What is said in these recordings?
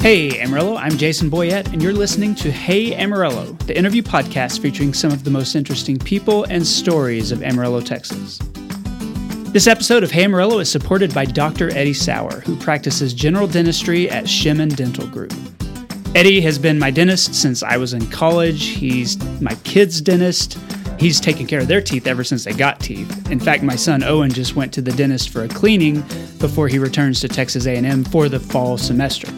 Hey Amarillo, I'm Jason Boyett, and you're listening to Hey Amarillo, the interview podcast featuring some of the most interesting people and stories of Amarillo, Texas. This episode of Hey Amarillo is supported by Dr. Eddie Sauer, who practices general dentistry at Shemen Dental Group. Eddie has been my dentist since I was in college. He's my kid's dentist. He's taken care of their teeth ever since they got teeth. In fact, my son Owen just went to the dentist for a cleaning before he returns to Texas A&M for the fall semester.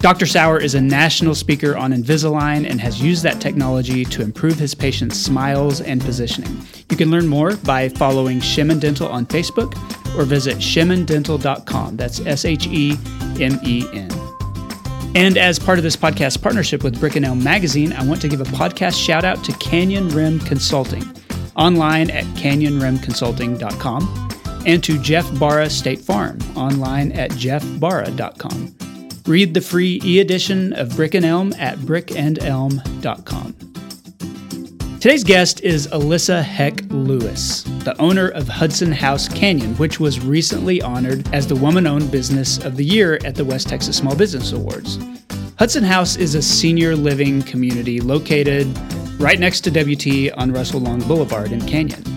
Dr. Sauer is a national speaker on Invisalign and has used that technology to improve his patients' smiles and positioning. You can learn more by following Shemen Dental on Facebook or visit shemendental.com. That's S H E M E N. And as part of this podcast partnership with Brick and Elm Magazine, I want to give a podcast shout out to Canyon Rim Consulting, online at canyonrimconsulting.com, and to Jeff Barra State Farm, online at jeffbarra.com. Read the free e edition of Brick and Elm at brickandelm.com. Today's guest is Alyssa Heck Lewis, the owner of Hudson House Canyon, which was recently honored as the Woman Owned Business of the Year at the West Texas Small Business Awards. Hudson House is a senior living community located right next to WT on Russell Long Boulevard in Canyon.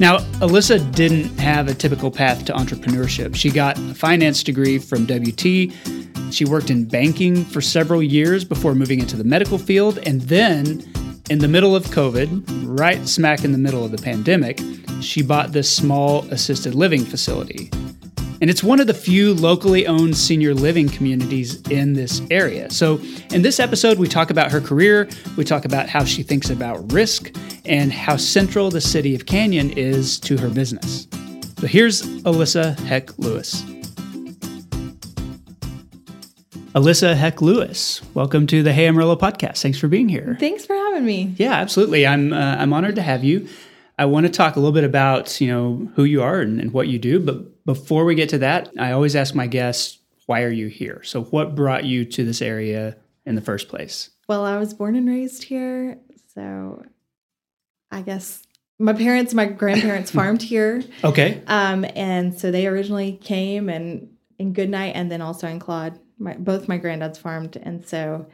Now, Alyssa didn't have a typical path to entrepreneurship. She got a finance degree from WT. She worked in banking for several years before moving into the medical field, and then in the middle of COVID, right smack in the middle of the pandemic, she bought this small assisted living facility. And it's one of the few locally owned senior living communities in this area. So, in this episode, we talk about her career, we talk about how she thinks about risk, and how central the city of Canyon is to her business. So, here's Alyssa Heck Lewis. Alyssa Heck Lewis, welcome to the Hey Amarillo podcast. Thanks for being here. Thanks for having me. Yeah, absolutely. I'm uh, I'm honored to have you. I want to talk a little bit about you know who you are and, and what you do, but before we get to that, I always ask my guests, why are you here? So, what brought you to this area in the first place? Well, I was born and raised here, so I guess my parents, my grandparents farmed here. Okay. Um, and so they originally came and in Goodnight and then also in Claude. My, both my granddads farmed, and so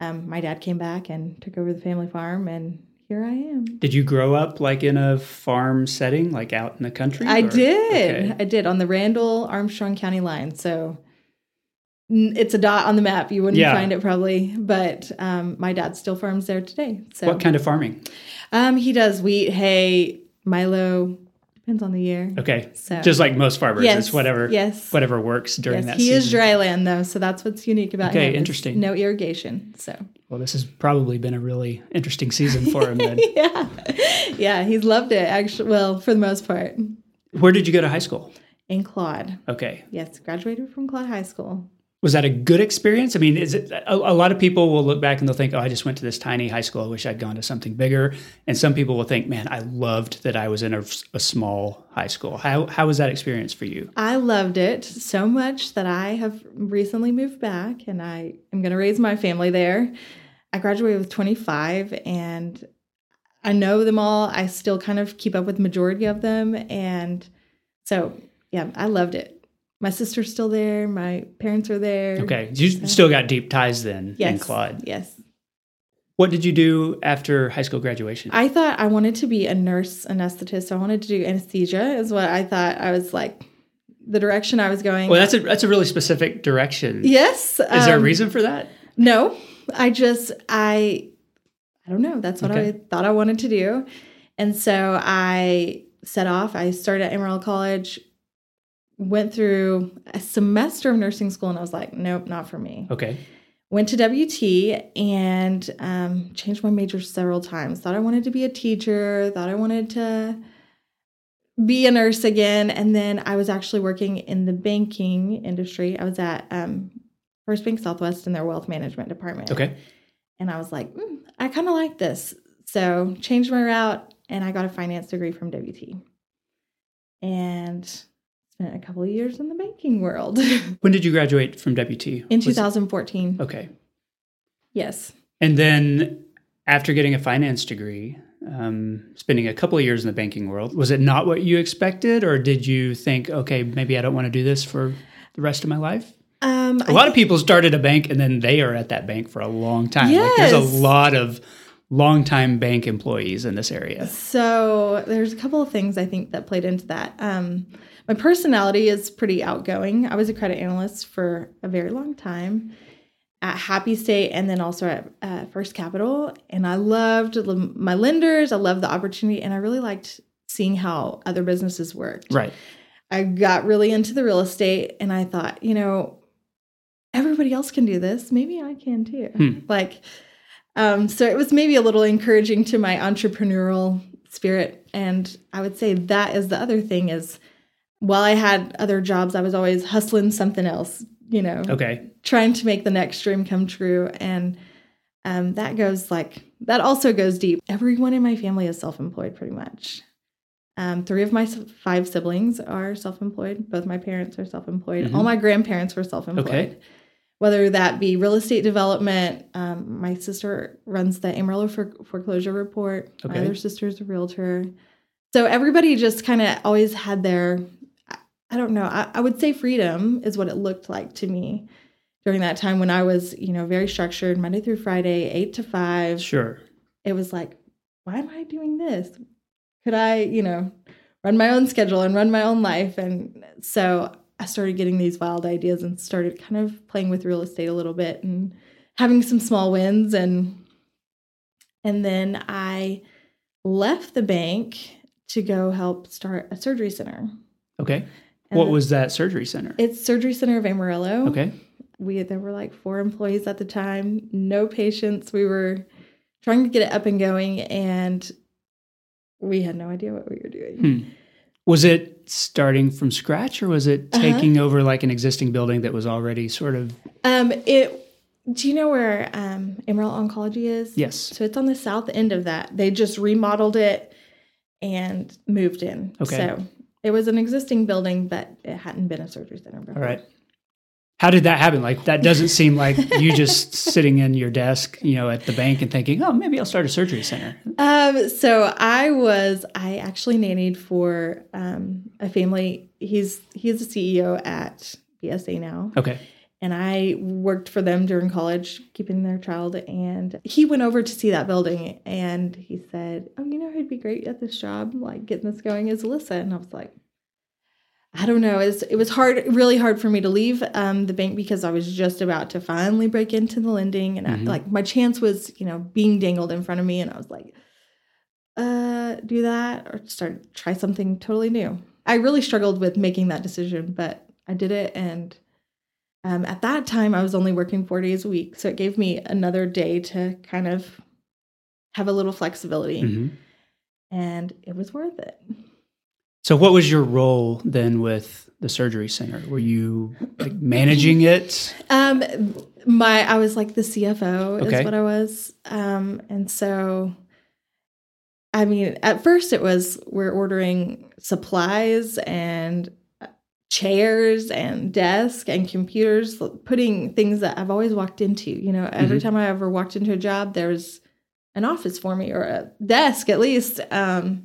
um, my dad came back and took over the family farm, and here I am. Did you grow up like in a farm setting, like out in the country? I or- did. Okay. I did on the Randall Armstrong County line. So it's a dot on the map. You wouldn't Yeah. find it probably, but um, my dad still farms there today. So What kind of farming? Um, he does wheat, hay, Milo. Depends on the year. Okay. So Just like most farmers, Yes, it's whatever yes. whatever works during yes, that he season. is dry land though, so that's what's unique about Okay, him. is interesting. No irrigation. So Well, this has probably been a really interesting season for him then. yeah, yeah, he's loved it. Actually, well, for the most part, Where did you go to high school? in Claude. Okay. Yes, graduated from Claude High School. Was that a good experience? I mean, is it a, a lot of people will look back and they'll think, "Oh, I just went to this tiny high school. I wish I'd gone to something bigger." And some people will think, "Man, I loved that I was in a, a small high school." How how was that experience for you? I loved it so much that I have recently moved back and I am going to raise my family there. I graduated with 25 and I know them all. I still kind of keep up with majority of them. And so, yeah, I loved it. My sister's still there. My parents are there. Okay, you still got deep ties then Yes. in Claude. Yes. What did you do after high school graduation? I thought I wanted to be a nurse anesthetist. I wanted to do anesthesia, is what I thought. I was like, the direction I was going. well, that's a that's a really specific direction. yes. Is there a um, reason for that? No, I just I I don't know. That's what I thought I wanted to do. And so I set off. I started at Amarillo College, went through a semester of nursing school, and I was like, nope, not for me. Okay. Went to WT and um, changed my major several times. Thought I wanted to be a teacher, thought I wanted to be a nurse again. And then I was actually working in the banking industry. I was at um, First Bank Southwest in their wealth management department. Okay. And I was like, mm, I kind of like this. So changed my route and I got a finance degree from WT. And spent a couple of years in the banking world When did you graduate from WT? in Was- 2014. Okay. Yes. And then after getting a finance degree, um, spending a couple of years in the banking world, was it not what you expected, or did you think, okay, maybe I don't want to do this for the rest of my life? Um, A lot of people started a bank and then they are at that bank for a long time. Like there's a lot of longtime bank employees in this area. So there's a couple of things I think that played into that. Um, my personality is pretty outgoing. I was a credit analyst for a very long time at Happy State and then also at uh, First Capital. And I loved my lenders. I loved the opportunity, and I really liked seeing how other businesses worked. Right. I got really into the real estate, and I thought, you know, everybody else can do this. Maybe I can too. Hmm. Like, um, so it was maybe a little encouraging to my entrepreneurial spirit. And I would say that is the other thing is while I had other jobs, I was always hustling something else, you know, Okay. trying to make the next dream come true. And um, that goes like, that also goes deep. Everyone in my family is self employed pretty much. Um, three of my five siblings are self employed. Both my parents are self employed. Mhm. All my grandparents were self employed. Okay. Whether that be real estate development, um, my sister runs the Amarillo for- foreclosure report. Okay. My other sister's a realtor. So everybody just kind of always had their, I- don't know, I, I would say freedom is what it looked like to me during that time when I was, you know, very structured, Monday through Friday, eight to five. Sure. It was like, why am I doing this? Could I, you know, run my own schedule and run my own life? And so I started getting these wild ideas and started kind of playing with real estate a little bit and having some small wins and and then I left the bank to go help start a surgery center. Okay. And what was that surgery center? it's Surgery Center of Amarillo. Okay. we there were like four employees at the time no patients we were trying to get it up and going and we had no idea what we were doing Hmm. Was it starting from scratch or was it Uh-huh. taking over like an existing building that was already sort of um it do you know where um emerald oncology is yes. so it's on the south end of that they just remodeled it and moved in Okay. so it was an existing building but it hadn't been a surgery center before All right. How did that happen? Like that doesn't seem like you just sitting in your desk, you know, at the bank and thinking, "Oh, maybe I'll start a surgery center." Um, so I was I actually nannied for um, a family. He's he's the CEO at BSA now, Okay. And I worked for them during college, keeping their child. And he went over to see that building, and he said, "Oh, you know who'd be great at this job, like getting this going, is Alyssa." And I was like. I don't know. It's, it was hard, really hard for me to leave um, the bank because I was just about to finally break into the lending, and I, Mhm. like my chance was, you know, being dangled in front of me, and I was like, uh, do that or start try something totally new. I really struggled with making that decision, but I did it, and um, at that time I was only working four days a week, so it gave me another day to kind of have a little flexibility, Mhm. and it was worth it. So, what was your role then with the surgery center? Were you like managing it? Um, my I was like the CFO Okay. is what I was. Um, and so I mean, at first it was we're ordering supplies and chairs and desk and computers, putting things that I've always walked into. You know, every Mhm. time I ever walked into a job, there was an office for me or a desk at least. Um,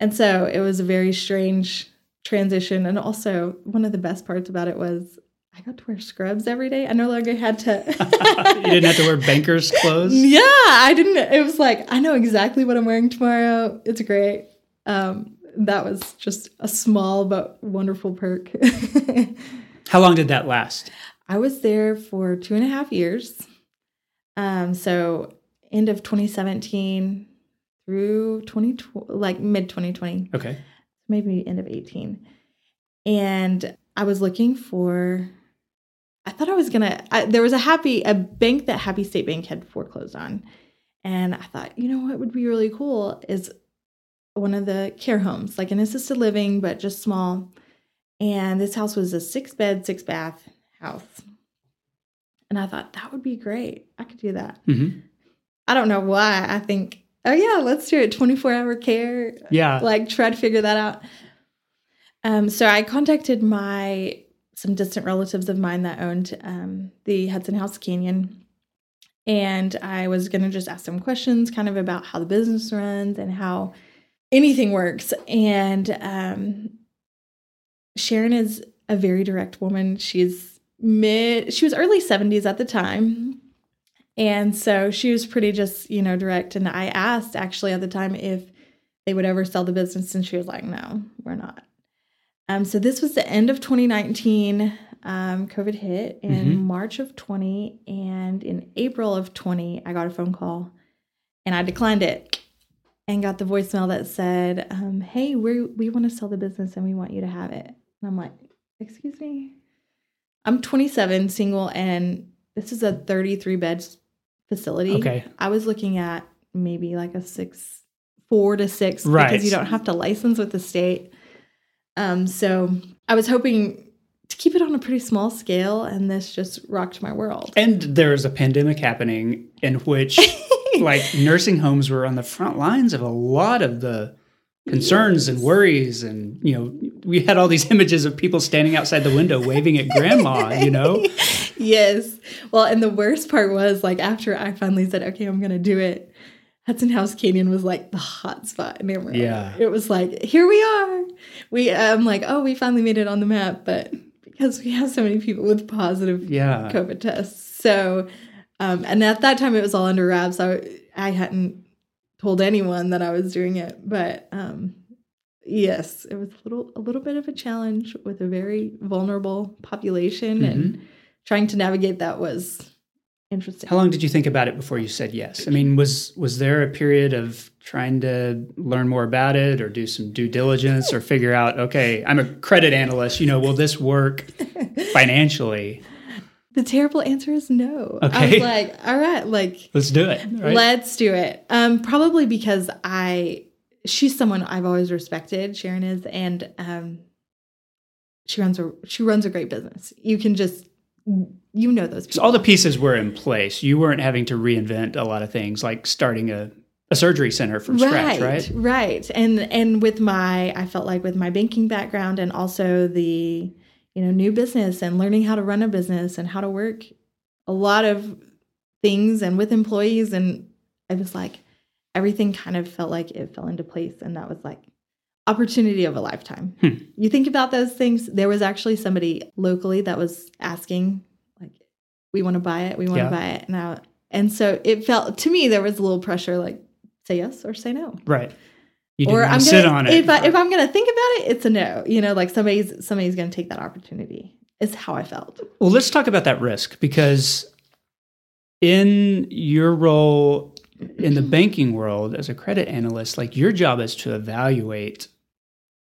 and so it was a very strange transition. And also, one of the best parts about it was I got to wear scrubs every day. I no longer had to. you didn't have to wear banker's clothes. Yeah, I didn't. It was like I know exactly what I'm wearing tomorrow. It's great. Um, that was just a small but wonderful perk. How long did that last? I was there for two and a half years. Um, so end of 2017 through 2020, like mid 2020, Okay. maybe end of 18. And I was looking for, I thought I was gonna, there was a happy, a bank that Happy State Bank had foreclosed on. And I thought, you know what would be really cool is one of the care homes, like an assisted living, but just small. And this house was a six bed, six bath house. And I thought that would be great. I could do that. hmm I don't know why. I think, oh yeah, let's do it. 24 hour care. Yeah. Like try to figure that out. Um, so I contacted my some distant relatives of mine that owned um, the Hudson House Canyon. And I was going to just ask them questions kind of about how the business runs and how anything works. And um, Sharon is a very direct woman. She's mid, she was early 70s at the time. And so she was pretty just, you know, direct. And I asked actually at the time if they would ever sell the business. And she was like, no, we're not. Um, so this was the end of 2019. Um, COVID hit in Mhm. March of 20. And in April of 20, I got a phone call and I declined it and got the voicemail that said, um, hey, we we want to sell the business and we want you to have it. And I'm like, excuse me? I'm 27, single, and this is a 33 bed facility. Okay. I was looking at maybe like a six, four to six, Right. because you don't have to license with the state. Um, so I was hoping to keep it on a pretty small scale, and this just rocked my world. And there's a pandemic happening in which like nursing homes were on the front lines of a lot of the concerns and worries and you know we had all these images of people standing outside the window waving at grandma you know yes. Well, and the worst part was like after I finally said, okay, I'm gonna do it. Hudson House Canyon was like the hot spot in Amarillo. Yeah. It was like, here we are. We I'm like, oh, we finally made it on the map, but because we have so many people with positive yeah COVID tests. So um and at that time it was all under wraps. I I hadn't told anyone that I was doing it. But um yes, it was a little a little bit of a challenge with a very vulnerable population and trying to navigate that was interesting. how long did you think about it before you said yes i mean was was there a period of trying to learn more about it or do some due diligence or figure out okay i'm a credit analyst you know will this work financially The terrible answer is no. I Okay. was like, all right, like let's do it right? let's do it. Um, probably because I she's someone I've always respected, Sharon is, and um she runs a she runs a great business. You can just you know those people. So all the pieces were in place. You weren't having to reinvent a lot of things, like starting a, a surgery center from scratch, right? Right. And and with my I felt like with my banking background and also the you know new business and learning how to run a business and how to work a lot of things and with employees and I was like everything kind of felt like it fell into place and that was like opportunity of a lifetime. Hmm. You think about those things there was actually somebody locally that was asking we want to buy it, we want to Yeah. buy it now and so it felt to me there was a little pressure like say yes or say no. Right. You Or I'm to gonna sit on it. if I, if I'm gonna think about it, it's a no. You know, like somebody's somebody's gonna take that opportunity. Is how I felt. well, let's talk about that risk because in your role in the banking world as a credit analyst, like your job is to evaluate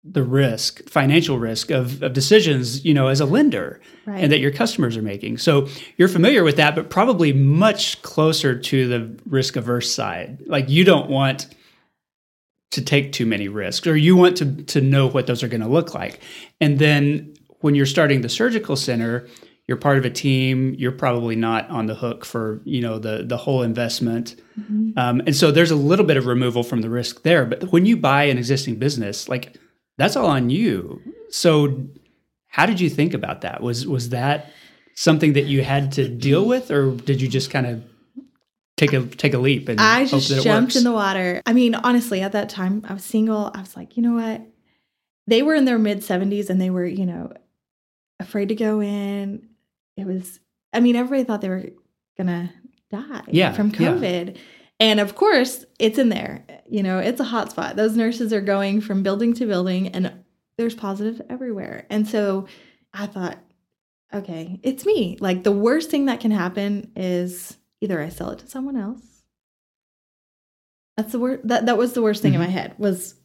the risk, financial risk of, of decisions, you know, as a lender. Right. and that your customers are making. So you're familiar with that, but probably much closer to the risk averse side. Like you don't want to take too many risks, or you want to to know what those are going to look like. And then when you're starting the surgical center, you're part of a team. You're probably not on the hook for you know the the whole investment. Mhm. Um, and so there's a little bit of removal from the risk there. But when you buy an existing business, like that's all on you. So how did you think about that? Was was that something that you had to deal with, or did you just kind of take a take a leap and I hope just that it jumped works? in the water. I mean, honestly, at that time, I was single. I was like, you know what? They were in their mid 70s and they were, you know, afraid to go in. It was, I mean, everybody thought they were gonna die Yeah, from yeah. And of course, it's in there. You know, it's a hot spot. Those nurses are going from building to building and there's positive everywhere. And so I thought, okay, it's me. Like the worst thing that can happen is either I sell it to someone else. That's the worst. That that was the worst thing in mm-hmm. my head was,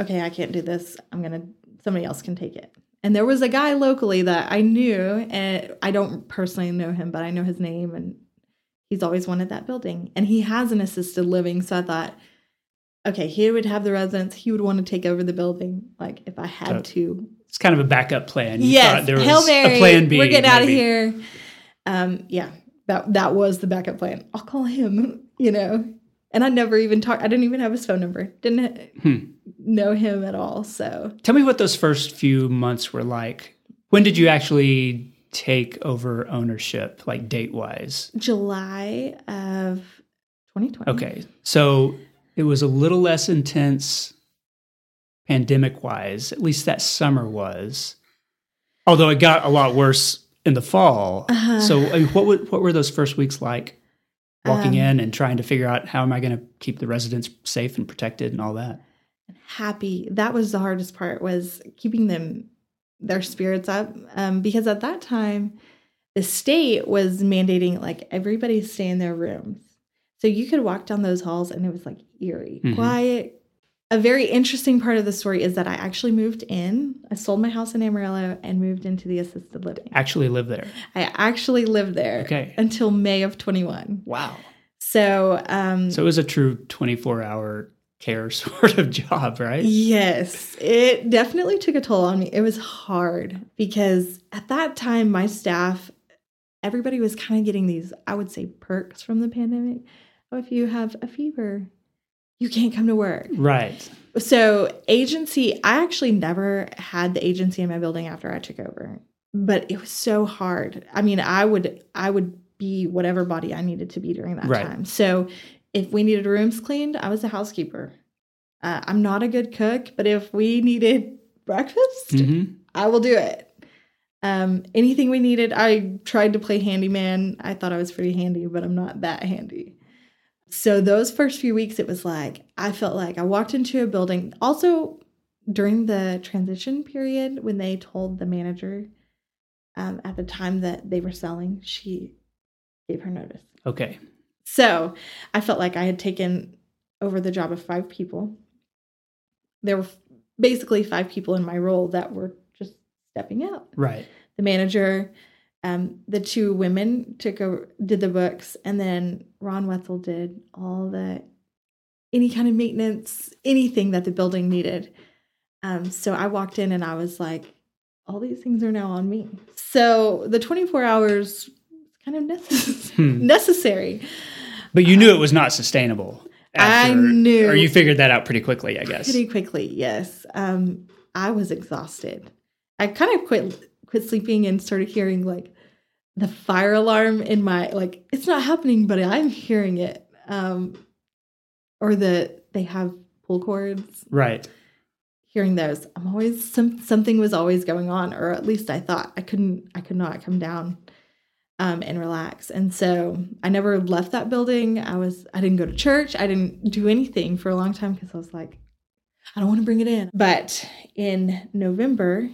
okay, I can't do this. I'm gonna somebody else can take it. And there was a guy locally that I knew, and I don't personally know him, but I know his name, and he's always wanted that building, and he has an assisted living. So I thought, okay, he would have the residence He would want to take over the building, like if I had So- to. It's kind of a backup plan. You yes, there was Hail Mary. a plan B. We're getting out of here. Um, yeah, that that was the backup plan. I'll call him. You know, and I never even talked. I didn't even have his phone number. Didn't Hmm. know him at all. So Tell me what those first few months were like. When did you actually take over ownership, like date wise? July of 2020. Okay. So it was a little less intense pandemic wise, at least that summer was. Although it got a lot worse in the fall. Uh-huh. So, I mean, what would, what were those first weeks like? Walking Um, in and trying to figure out how am I going to keep the residents safe and protected and all that. happy. That was the hardest part was keeping them their spirits up um, because at that time the state was mandating like everybody stay in their rooms. So you could walk down those halls and it was like eerie, Mhm. quiet. A very interesting part of the story is that I actually moved in. I sold my house in Amarillo and moved into the assisted living. Actually live there. I actually lived there Okay. until May of 21. Wow. So, um, So it was a true 24 hour care sort of job, right? Yes, it definitely took a toll on me. It was hard because at that time, my staff, everybody was kind of getting these, I would say, perks from the pandemic. Oh, if you have a fever, you can't come to work. Right. So, agency, I actually never had the agency in my building after I took over, but it was so hard. I mean, I would, I would be whatever body I needed to be during that Right. time. So, if we needed rooms cleaned, I was a housekeeper. Uh, I'm not a good cook, but if we needed breakfast, hmm I will do it. Um, anything we needed, I tried to play handyman. I thought I was pretty handy, but I'm not that handy. So those first few weeks, it was like I felt like I walked into a building. Also, during the transition period, when they told the manager um, at the time that they were selling, she gave her notice. Okay. So I felt like I had taken over the job of five people. There were basically five people in my role that were just stepping out. Right. The manager, um, the two women took over, did the books, and then Ron Wetzel did all the any kind of maintenance, anything that the building needed. Um, so I walked in and I was like, all these things are now on me. So the 24 hours kind of Hmm. necessary. But you knew it was not sustainable. I knew. Or you figured that out pretty quickly, I guess. Pretty quickly, yes. Um, I was exhausted. I kind of quit quit sleeping and started hearing like the fire alarm in my like it's not happening, but I'm hearing it. Um, or the they have pull cords. Right. Hearing those, I'm always some something was always going on, or at least I thought I couldn't I could not come down um, and relax. And so I never left that building. I was I didn't go to church. I didn't do anything for a long time because I was like, I don't want to bring it in. But in November,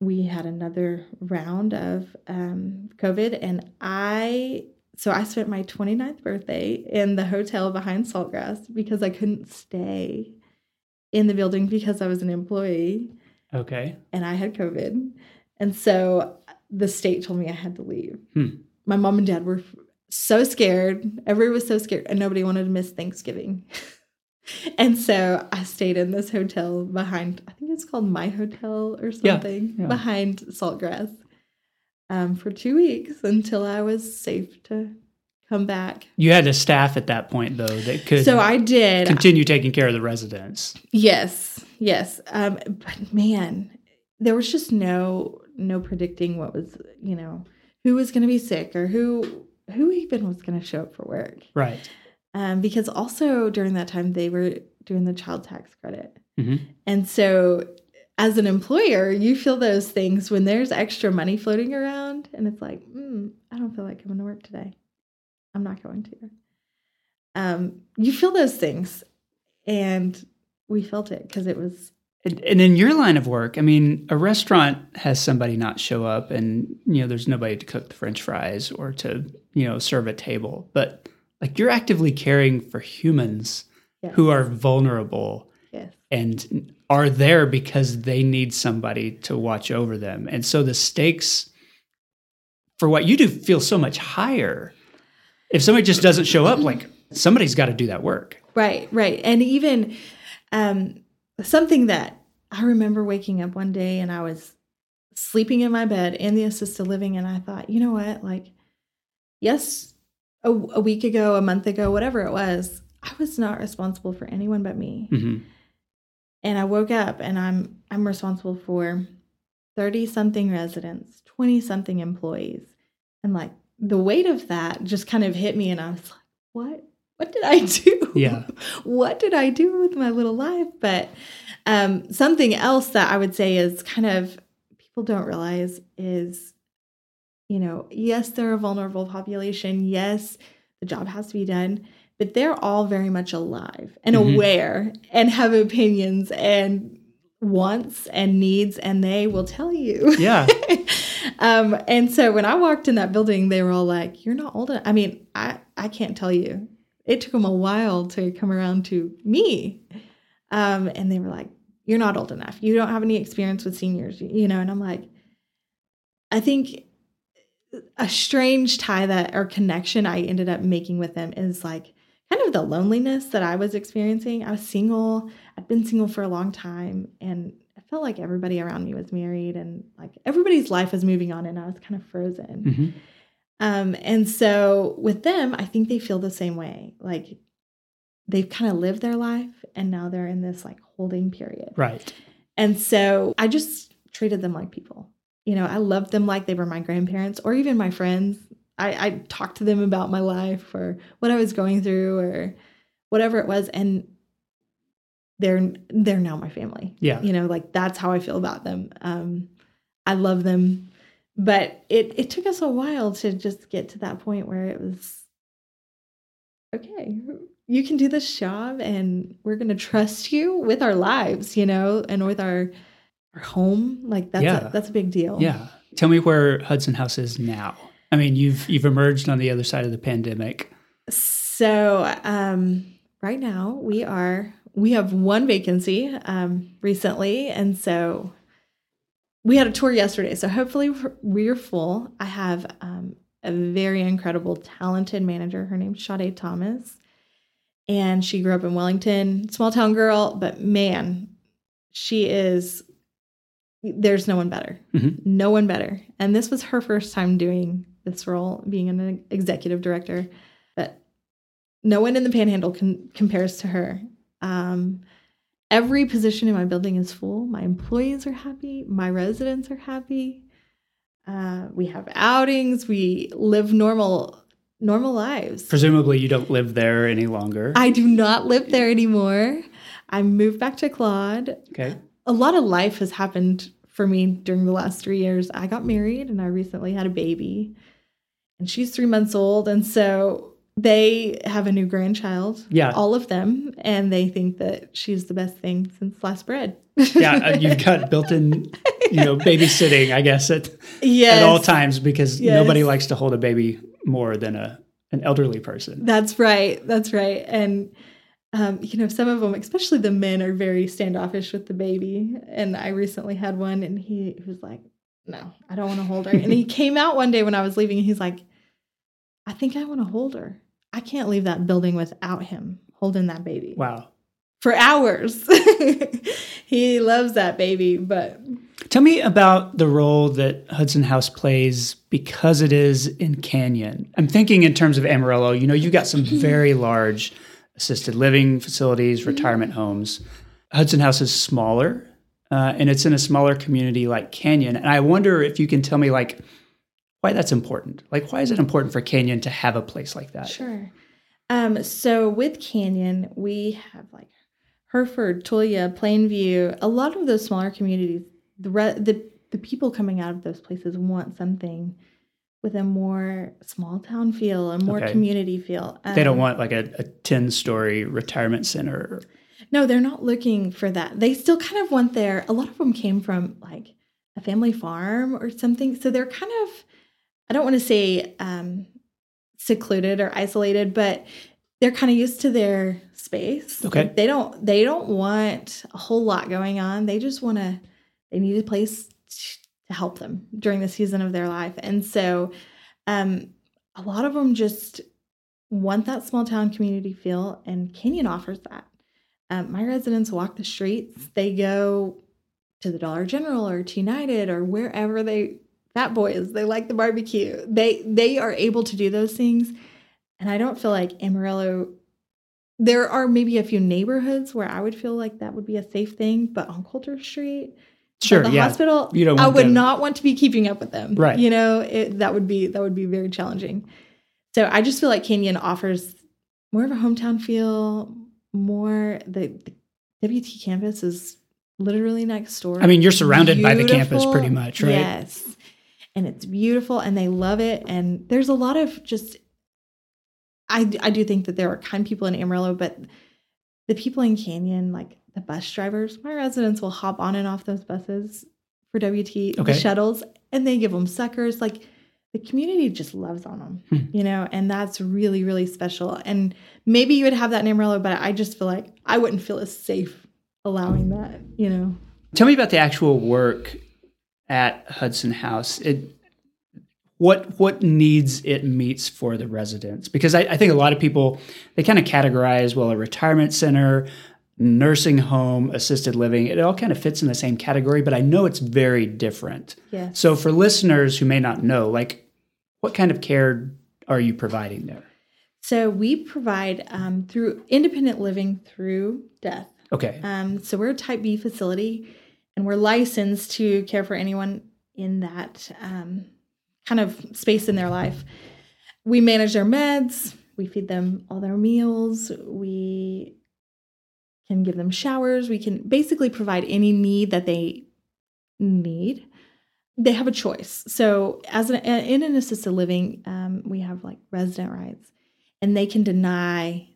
we had another round of um, COVID, and I so I spent my 29th birthday in the hotel behind Saltgrass because I couldn't stay in the building because I was an employee Okay. and I had COVID. And so the state told me I had to leave. Hmm. My mom and dad were so scared. Everybody was so scared, and nobody wanted to miss Thanksgiving. and so I stayed in this hotel behind, I think it's called My Hotel or Yeah, something, yeah. behind Saltgrass um, for two weeks until I was safe to come back. You had a staff at that point, though, that could So I did. continue taking care of the residents. Yes, yes. Um, but man, there was just no no predicting what was you know who was going to be sick or who who even was going to show up for work. Right. Um, because also during that time they were doing the child tax credit, Mhm. and so as an employer, you feel those things when there's extra money floating around, and it's like, mm, I don't feel like coming to work today. I'm not going to. Um, you feel those things, and we felt it because it was And, and in your line of work, I mean, a restaurant has somebody not show up, and you know, there's nobody to cook the French fries or to you know serve a table. But like you're actively caring for humans Yes. who are vulnerable yes, and are there because they need somebody to watch over them. And so the stakes for what you do feel so much higher. If somebody just doesn't show up, like somebody's got to do that work. right, right, and even um, something that I remember waking up one day and I was sleeping in my bed in the assisted living, and I thought, you know what, like, yes, a, a week ago, a month ago, whatever it was, I was not responsible for anyone but me. hmm and I woke up and I'm I'm responsible for 30 something residents, 20 something employees. And like the weight of that just kind of hit me and I was like, what what did I do? Yeah. what did I do with my little life? But um something else that I would say is kind of people don't realize is you know, yes, they're a vulnerable population. Yes, the job has to be done, but they're all very much alive and Mhm. aware and have opinions and wants and needs, and they will tell you. Yeah. um, and so when I walked in that building, they were all like, "You're not old enough." I mean, I I can't tell you. It took them a while to come around to me, um, and they were like, "You're not old enough. You don't have any experience with seniors." You know, and I'm like, I think a strange tie that or connection I ended up making with them is like kind of the loneliness that I was experiencing. I was single. I'd been single for a long time and I felt like everybody around me was married and like everybody's life was moving on and I was kind of frozen. Mhm. Um, and so with them, I think they feel the same way. Like they've kind of lived their life and now they're in this like holding period. Right. And so I just treated them like people. You know, I loved them like they were my grandparents or even my friends. I, I talked to them about my life or what I was going through or whatever it was. And they're they're now my family. Yeah. You know, like that's how I feel about them. Um, I love them. But it it took us a while to just get to that point where it was okay, you can do this job and we're going to trust you with our lives, you know, and with our our home. Like that's Yeah. a, that's a big deal. Yeah. Tell me where Hudson House is now. I mean, you've you've emerged on the other side of the pandemic. So um, right now we are we have one vacancy um, recently, and so we had a tour yesterday. So hopefully we're- full. I have um, a very incredible, talented manager. Her name's Sade Thomas, and she grew up in Wellington, small town girl. But man, she is. There's no one better. Mhm. No one better. And this was her first time doing this role, being an executive director. But no one in the panhandle can, compares to her. Um, every position in my building is full. My employees are happy. My residents are happy. Uh, we have outings. We live normal normal lives. Presumably, you don't live there any longer. I do not live there anymore. I moved back to Claude. okay. A lot of life has happened for me during the last three years. I got married and I recently had a baby, and she's three months old. And so they have a new grandchild, Yeah. all of them, and they think that she's the best thing since sliced bread. yeah. uh, You've got built-in, you know, babysitting. I guess at yes, at all times because Yes. nobody likes to hold a baby more than a an elderly person. That's right. That's right. And um, you know, some of them, especially the men, are very standoffish with the baby. And I recently had one, and he was like, "No, I don't want to hold her." and he came out one day when I was leaving, and he's like, "I think I want to hold her. I can't leave that building without him holding that baby Wow. for hours." he loves that baby, but Tell me about the role that Hudson House plays because it is in Canyon. I'm thinking in terms of Amarillo. You know, you've got some very large assisted living facilities, retirement homes. Hudson House is smaller, uh, and it's in a smaller community like Canyon. And I wonder if you can tell me, like, why that's important. Like, why is it important for Canyon to have a place like that? Sure. Um, so with Canyon, we have like Hereford, Tulia, Plainview, a lot of those smaller communities. The re- the the people coming out of those places want something with a more small town feel, a more Okay. community feel. They don't Um, want like a, a 10 story retirement center. No, they're not looking for that. They still kind of want their. A lot of them came from like a family farm or something, so they're kind of. I don't want to say um, secluded or isolated, but they're kind of used to their space. Okay. Like, they don't. They don't want a whole lot going on. They just want to. They need a place to help them during the season of their life, and so um, a lot of them just want that small town community feel, and Canyon offers that. Um, my residents walk the streets. They go to the Dollar General or to United or wherever they fat boys. They like the barbecue. They they are able to do those things, and I don't feel like Amarillo. There are maybe a few neighborhoods where I would feel like that would be a safe thing, but on Coulter Street, Sure, the yeah. hospital, You don't I would them- not want to be keeping up with them. Right. You know, it, that would be that would be very challenging. So I just feel like Canyon offers more of a hometown feel, more the, the WT campus is literally next door. I mean, you're surrounded by the campus pretty much, right? Yes. And it's beautiful and they love it. And there's a lot of just, I, I do think that there are kind people in Amarillo, but the people in Canyon, like the bus drivers, my residents will hop on and off those buses for WT, Okay. the shuttles, and they give them suckers. Like the community just loves on them, Hmm. you know, and that's really, really special. And maybe you would have that in Amarillo, but I just feel like I wouldn't feel as safe allowing that, you know. Tell me about the actual work at Hudson House. It what what needs it meets for the residents? Because I, I think a lot of people they kind of categorize well a retirement center, nursing home, assisted living. It all kind of fits in the same category, but I know it's very different. Yes. So for listeners who may not know, like what kind of care are you providing there? So we provide um, through independent living through death. Okay. Um, so we're a Type B facility, and we're licensed to care for anyone in that um, kind of space in their life. We manage their meds. We feed them all their meals. We can give them showers. We can basically provide any need that they need. They have a choice. So, as an, in an assisted living, um, we have like resident rights, and they can deny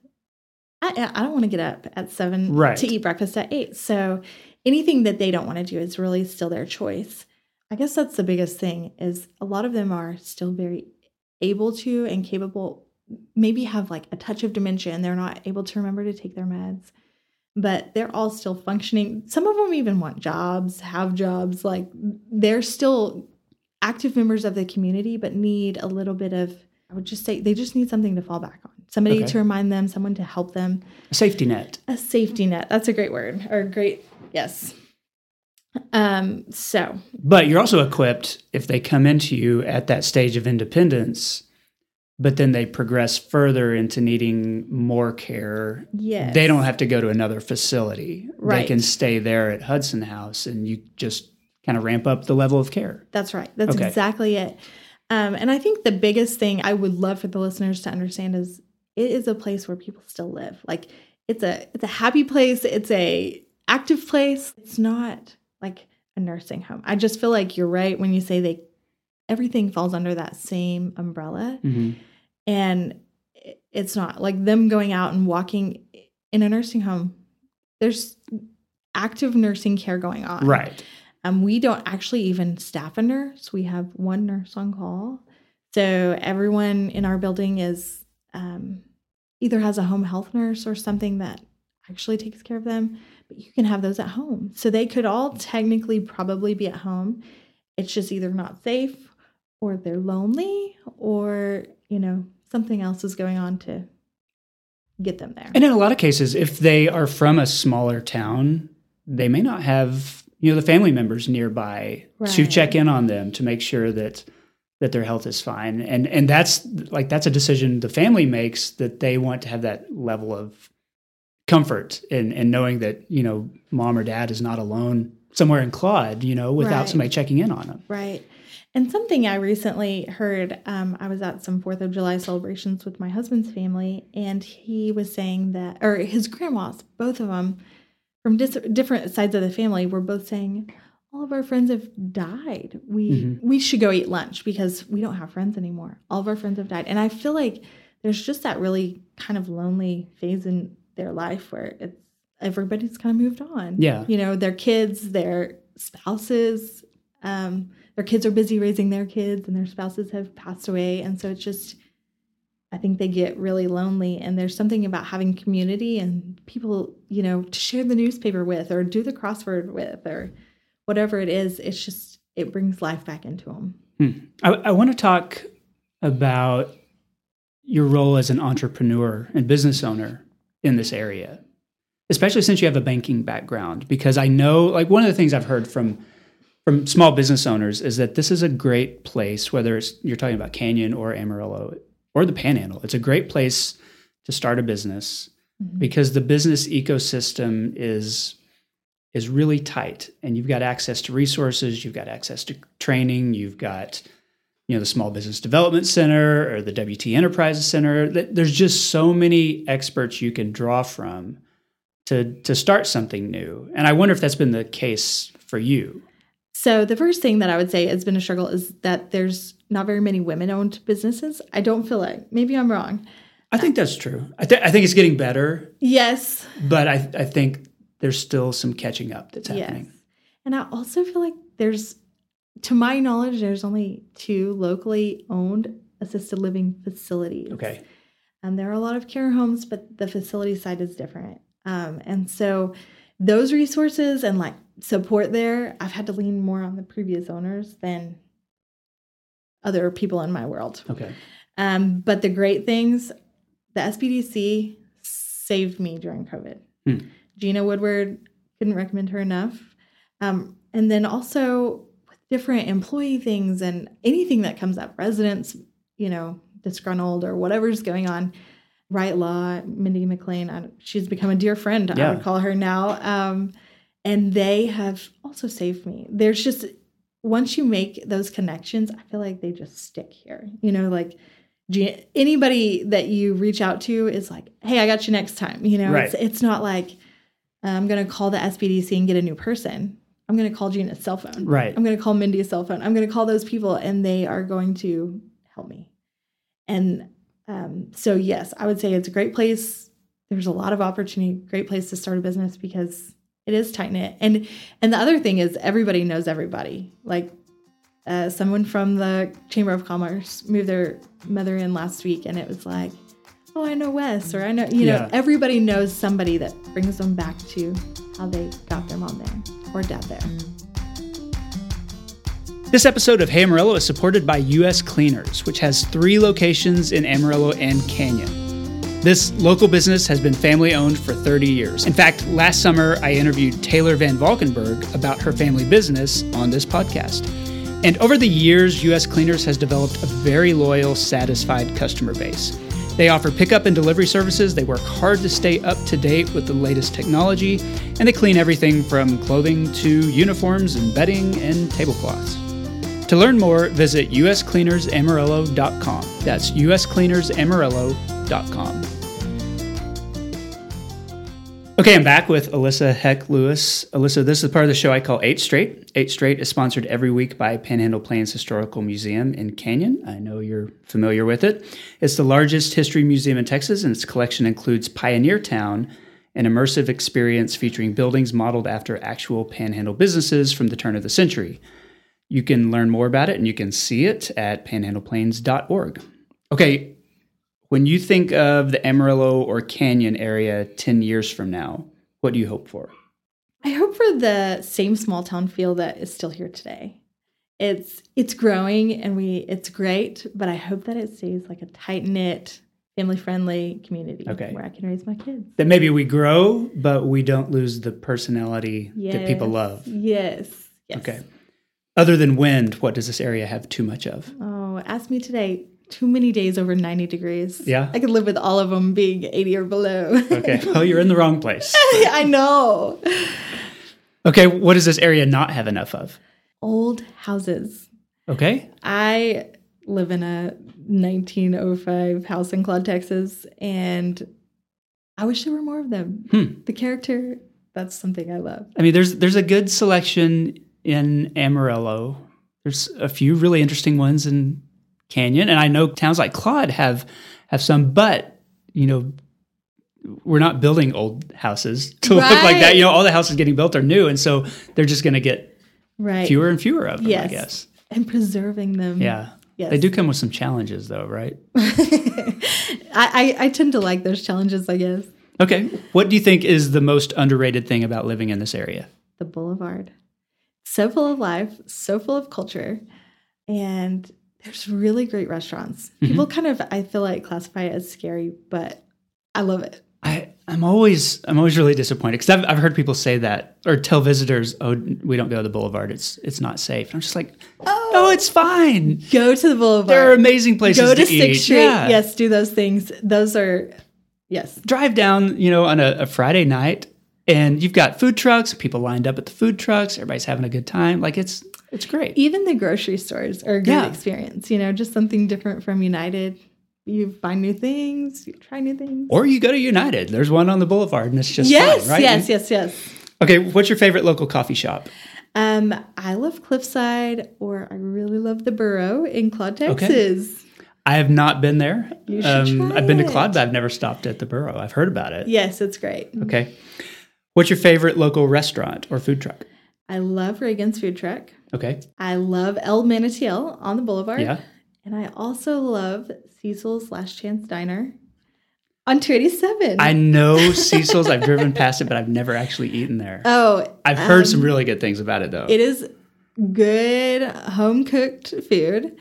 I, I don't want to get up at seven Right. to eat breakfast at eight. So anything that they don't want to do is really still their choice. I guess that's the biggest thing is a lot of them are still very able to and capable, maybe have like a touch of dementia and they're not able to remember to take their meds, but they're all still functioning. Some of them even want jobs, have jobs. Like they're still active members of the community, but need a little bit of, I would just say, they just need something to fall back on. Somebody Okay. to remind them, someone to help them. A safety net. A safety net. That's a great word. Or a great, yes. Um, so But you're also equipped if they come into you at that stage of independence, but then they progress further into needing more care. yes. They don't have to go to another facility. Right. They can stay there at Hudson House and you just kind of ramp up the level of care. That's right. That's Okay. exactly it. Um, and I think the biggest thing I would love for the listeners to understand is it is a place where people still live. Like it's a it's a happy place. It's a active place. It's not like a nursing home. I just feel like you're right when you say they everything falls under that same umbrella. and it's not like them going out and walking in a nursing home there's active nursing care going on Right. um, we don't actually even staff a nurse we have one nurse on call so everyone in our building is um, either has a home health nurse or something that actually takes care of them but you can have those at home. So they could all technically probably be at home. It's just either not safe or they're lonely or you know something else is going on to get them there. And in a lot of cases, if they are from a smaller town, they may not have you know the family members nearby to check in on them to make sure that that their health is fine. And and that's like that's a decision the family makes that they want to have that level of comfort in in knowing that you know mom or dad is not alone somewhere in Claude, you know, without Right. somebody checking in on them. Right. And something I recently heard, um, I was at some Fourth of July celebrations with my husband's family, and he was saying that, or his grandmas, both of them from dis- different sides of the family, were both saying, all of our friends have died. We Mhm. we should go eat lunch because we don't have friends anymore. All of our friends have died, and I feel like there's just that really kind of lonely phase in their life where it's everybody's kind of moved on. Yeah. you know, their kids, their spouses, um, their kids are busy raising their kids, and their spouses have passed away, and so it's just. I think they get really lonely, and there's something about having community and people, you know, to share the newspaper with, or do the crossword with, or whatever it is. It's just it brings life back into them. I, I want to talk about your role as an entrepreneur and business owner in this area, especially since you have a banking background. Because I know, like, one of the things I've heard from from small business owners is that this is a great place, whether it's you're talking about Canyon or Amarillo or the Panhandle. It's a great place to start a business mm-hmm. because the business ecosystem is is really tight and you've got access to resources you've got access to training you've got you know the small business development center or the wt enterprises center there's just so many experts you can draw from to to start something new and i wonder if that's been the case for you So the first thing that I would say has been a struggle is that there's not very many women-owned businesses. I don't feel like maybe I'm wrong. I think that's true. I, th- I think it's getting better, Yes, but I, I think there's still some catching up that's happening. yes, and I also feel like there's, to my knowledge, there's only two locally owned assisted living facilities. Okay. And there are a lot of care homes, but the facility side is different. Um, and so those resources and like support there, I've had to lean more on the previous owners than other people in my world. Okay. Um, but the great things, the SBDC saved me during COVID. Hmm. Gina Woodward couldn't recommend her enough. Um, and then also different employee things and anything that comes up, residents, you know, disgruntled or whatever's going on. Wright Law, Mindy McLean, I, she's become a dear friend. I would call her now. Um, and they have also saved me. There's just once you make those connections, I feel like they just stick here. You know, like anybody that you reach out to is like, "Hey, I got you next time." You know, Right. it's it's not like I'm going to call the SBDC and get a new person. I'm going to call Gina's cell phone. Right. I'm going to call Mindy's cell phone. I'm going to call those people, and they are going to help me. And um, so, yes, I would say it's a great place. There's a lot of opportunity. Great place to start a business because it is tight knit. And and the other thing is everybody knows everybody. Like uh, someone from the Chamber of Commerce moved their mother in last week, and it was like, oh, I know Wes, or I know, you know, Yeah. everybody knows somebody that brings them back to how they got their mom there or dad there. This episode of Hey Amarillo is supported by U.S. Cleaners, which has three locations in Amarillo and Canyon. This local business has been family owned for 30 years. In fact, last summer I interviewed Taylor Van Valkenburg about her family business on this podcast. And over the years, U.S. Cleaners has developed a very loyal, satisfied customer base. They offer pickup and delivery services, they work hard to stay up to date with the latest technology, and they clean everything from clothing to uniforms and bedding and tablecloths. To learn more, visit uscleanersamarillo.com. That's uscleanersamarillo.com. Okay, I'm back with Alyssa Heck Lewis. Alyssa, this is part of the show I call Eight Straight. Eight Straight is sponsored every week by Panhandle Plains Historical Museum in Canyon. I know you're familiar with it. It's the largest history museum in Texas, and its collection includes Pioneer Town, an immersive experience featuring buildings modeled after actual panhandle businesses from the turn of the century. You can learn more about it and you can see it at panhandleplains.org. Okay, when you think of the Amarillo or Canyon area 10 years from now, what do you hope for? I hope for the same small town feel that is still here today. It's it's growing and we it's great, but I hope that it stays like a tight knit, family friendly community Okay. where I can raise my kids. That maybe we grow, but we don't lose the personality that people love. Yes. Yes. Okay. Other than wind, what does this area have too much of? Oh, ask me today. Too many days over 90 degrees. Yeah? I could live with all of them being 80 or below. Okay, well, you're in the wrong place. I know. Okay, what does this area not have enough of? Old houses. Okay, I live in a 1905 house in Claude, Texas, and I wish there were more of them. Hmm. The character, that's something I love. I mean, there's there's a good selection in Amarillo. There's a few really interesting ones in Canyon, and I know towns like Claude have have some, but you know, we're not building old houses to look like that. You know, all the houses getting built are new, and so they're just going to get Right. fewer and fewer of them. I guess. And preserving them. Yeah. Yes. They do come with some challenges, though, right? I, I, I tend to like those challenges, I guess. Okay. What do you think is the most underrated thing about living in this area? The Boulevard. So full of life, so full of culture. And there's really great restaurants. Mm-hmm. People kind of, I feel like, classify it as scary, but I love it. I, I'm always I'm always really disappointed because I've, I've heard people say that or tell visitors, oh, we don't go to the boulevard. It's it's not safe. I'm just like, Oh. no, it's fine. Go to the Boulevard. There are amazing places Go to to, eat. Sixth Street. Yeah. Yes, do those things. Those are, yes. Drive down, you know, on a, a Friday night, and you've got food trucks. People lined up at the food trucks. Everybody's having a good time. Like it's it's great. Even the grocery stores are a great Yeah. experience. You know, just something different from United. You find new things, you try new things. Or you go to United. There's one on the boulevard, and it's just yes, fine, right? yes, yes, yes. Okay, what's your favorite local coffee shop? Um, I love Cliffside, or I really love the Burro in Claude, Texas. I have not been there. You should try I've been to it. Claude, but I've never stopped at the Burrow. I've heard about it. Yes, it's great. Okay. What's your favorite local restaurant or food truck? I love Reagan's Food Truck. Okay. I love El Manantial on the Boulevard. Yeah. And I also love Cecil's Last Chance Diner on 287. I know Cecil's. I've driven past it, but I've never actually eaten there. oh, I've heard um, some really good things about it, though. It is good home cooked food.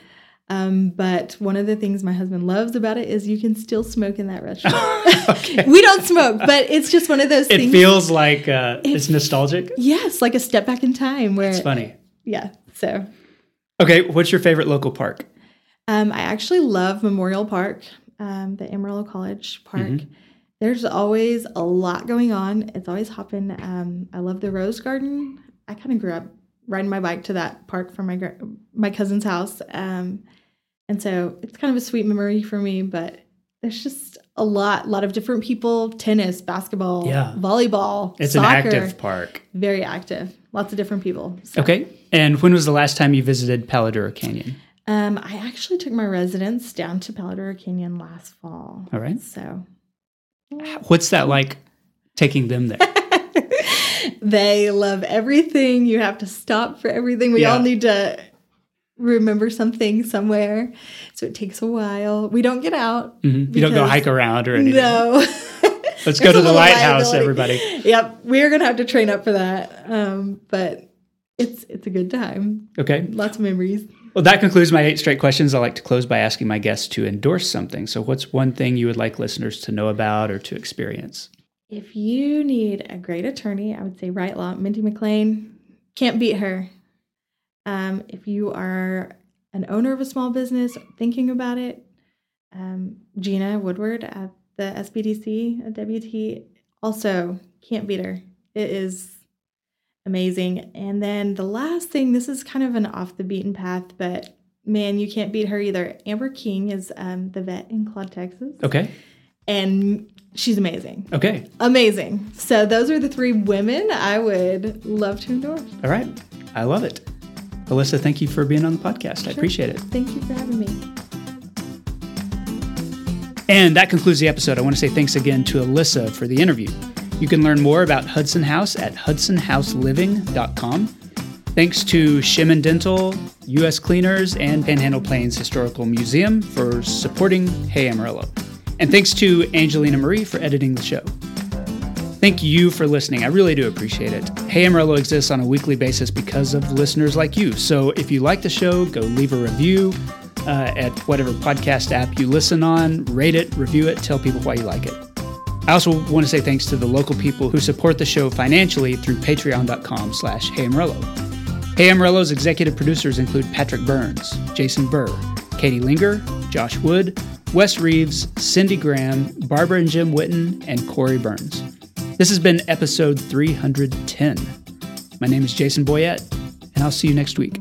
Um, but one of the things my husband loves about it is you can still smoke in that restaurant. we don't smoke, but it's just one of those things. It things. feels like uh, it's nostalgic. yes, like a step back in time where It's funny. yeah. So Okay. What's your favorite local park? um, I actually love Memorial Park, um, the Amarillo College Park. Mm-hmm. There's always a lot going on. It's always hopping. Um, I love the Rose Garden. I kind of grew up riding my bike to that park from my my cousin's house, um, and so it's kind of a sweet memory for me. But there's just a lot, lot of different people: tennis, basketball, Yeah. volleyball. It's soccer. an active park. very active. Lots of different people. So, Okay. And when was the last time you visited Palo Duro Canyon? Um, I actually took my residents down to Palo Duro Canyon last fall. All right. So What's that like taking them there? they love everything. You have to stop for everything. We Yeah. all need to remember something somewhere. So it takes a while. We don't get out. Mhm. You don't go hike around or anything. No. Let's go to the lighthouse, liability. everybody. Yep. We're gonna have to train up for that. Um, but it's it's a good time. Okay. Lots of memories. Well, that concludes my eight straight questions. I like to close by asking my guests to endorse something. So, what's one thing you would like listeners to know about or to experience? If you need a great attorney, I would say Wright Law, Mindy McLean. Can't beat her. Um, if you are an owner of a small business, thinking about it, um, Gina Woodward at the SBDC at WT also can't beat her. It is amazing. And then the last thing, this is kind of an off the beaten path, but man, you can't beat her either. Amber King is um, the vet in Claude, Texas, Okay. and she's amazing Okay. amazing. So those are the three women I would love to endorse. All right. I love it. Alyssa, thank you for being on the podcast. I appreciate it. Thank you for having me. And that concludes the episode. I want to say thanks again to Alyssa for the interview. You can learn more about Hudson House at hudsonhouseliving.com. Thanks to Shemen Dental, U.S. Cleaners, and Panhandle Plains Historical Museum for supporting Hey Amarillo. And thanks to Angelina Marie for editing the show. Thank you for listening. I really do appreciate it. Hey Amarillo exists on a weekly basis because of listeners like you. So if you like the show, go leave a review uh, at whatever podcast app you listen on, rate it, review it, tell people why you like it. I also want to say thanks to the local people who support the show financially through patreon.com slash Hey Amarillo. Hey Amarillo's executive producers include Patrick Burns, Jason Burr, Katie Linger, Josh Wood, Wes Reeves, Cindy Graham, Barbara and Jim Witten, and Corey Burns. This has been episode 310. My name is Jason Boyett, and I'll see you next week.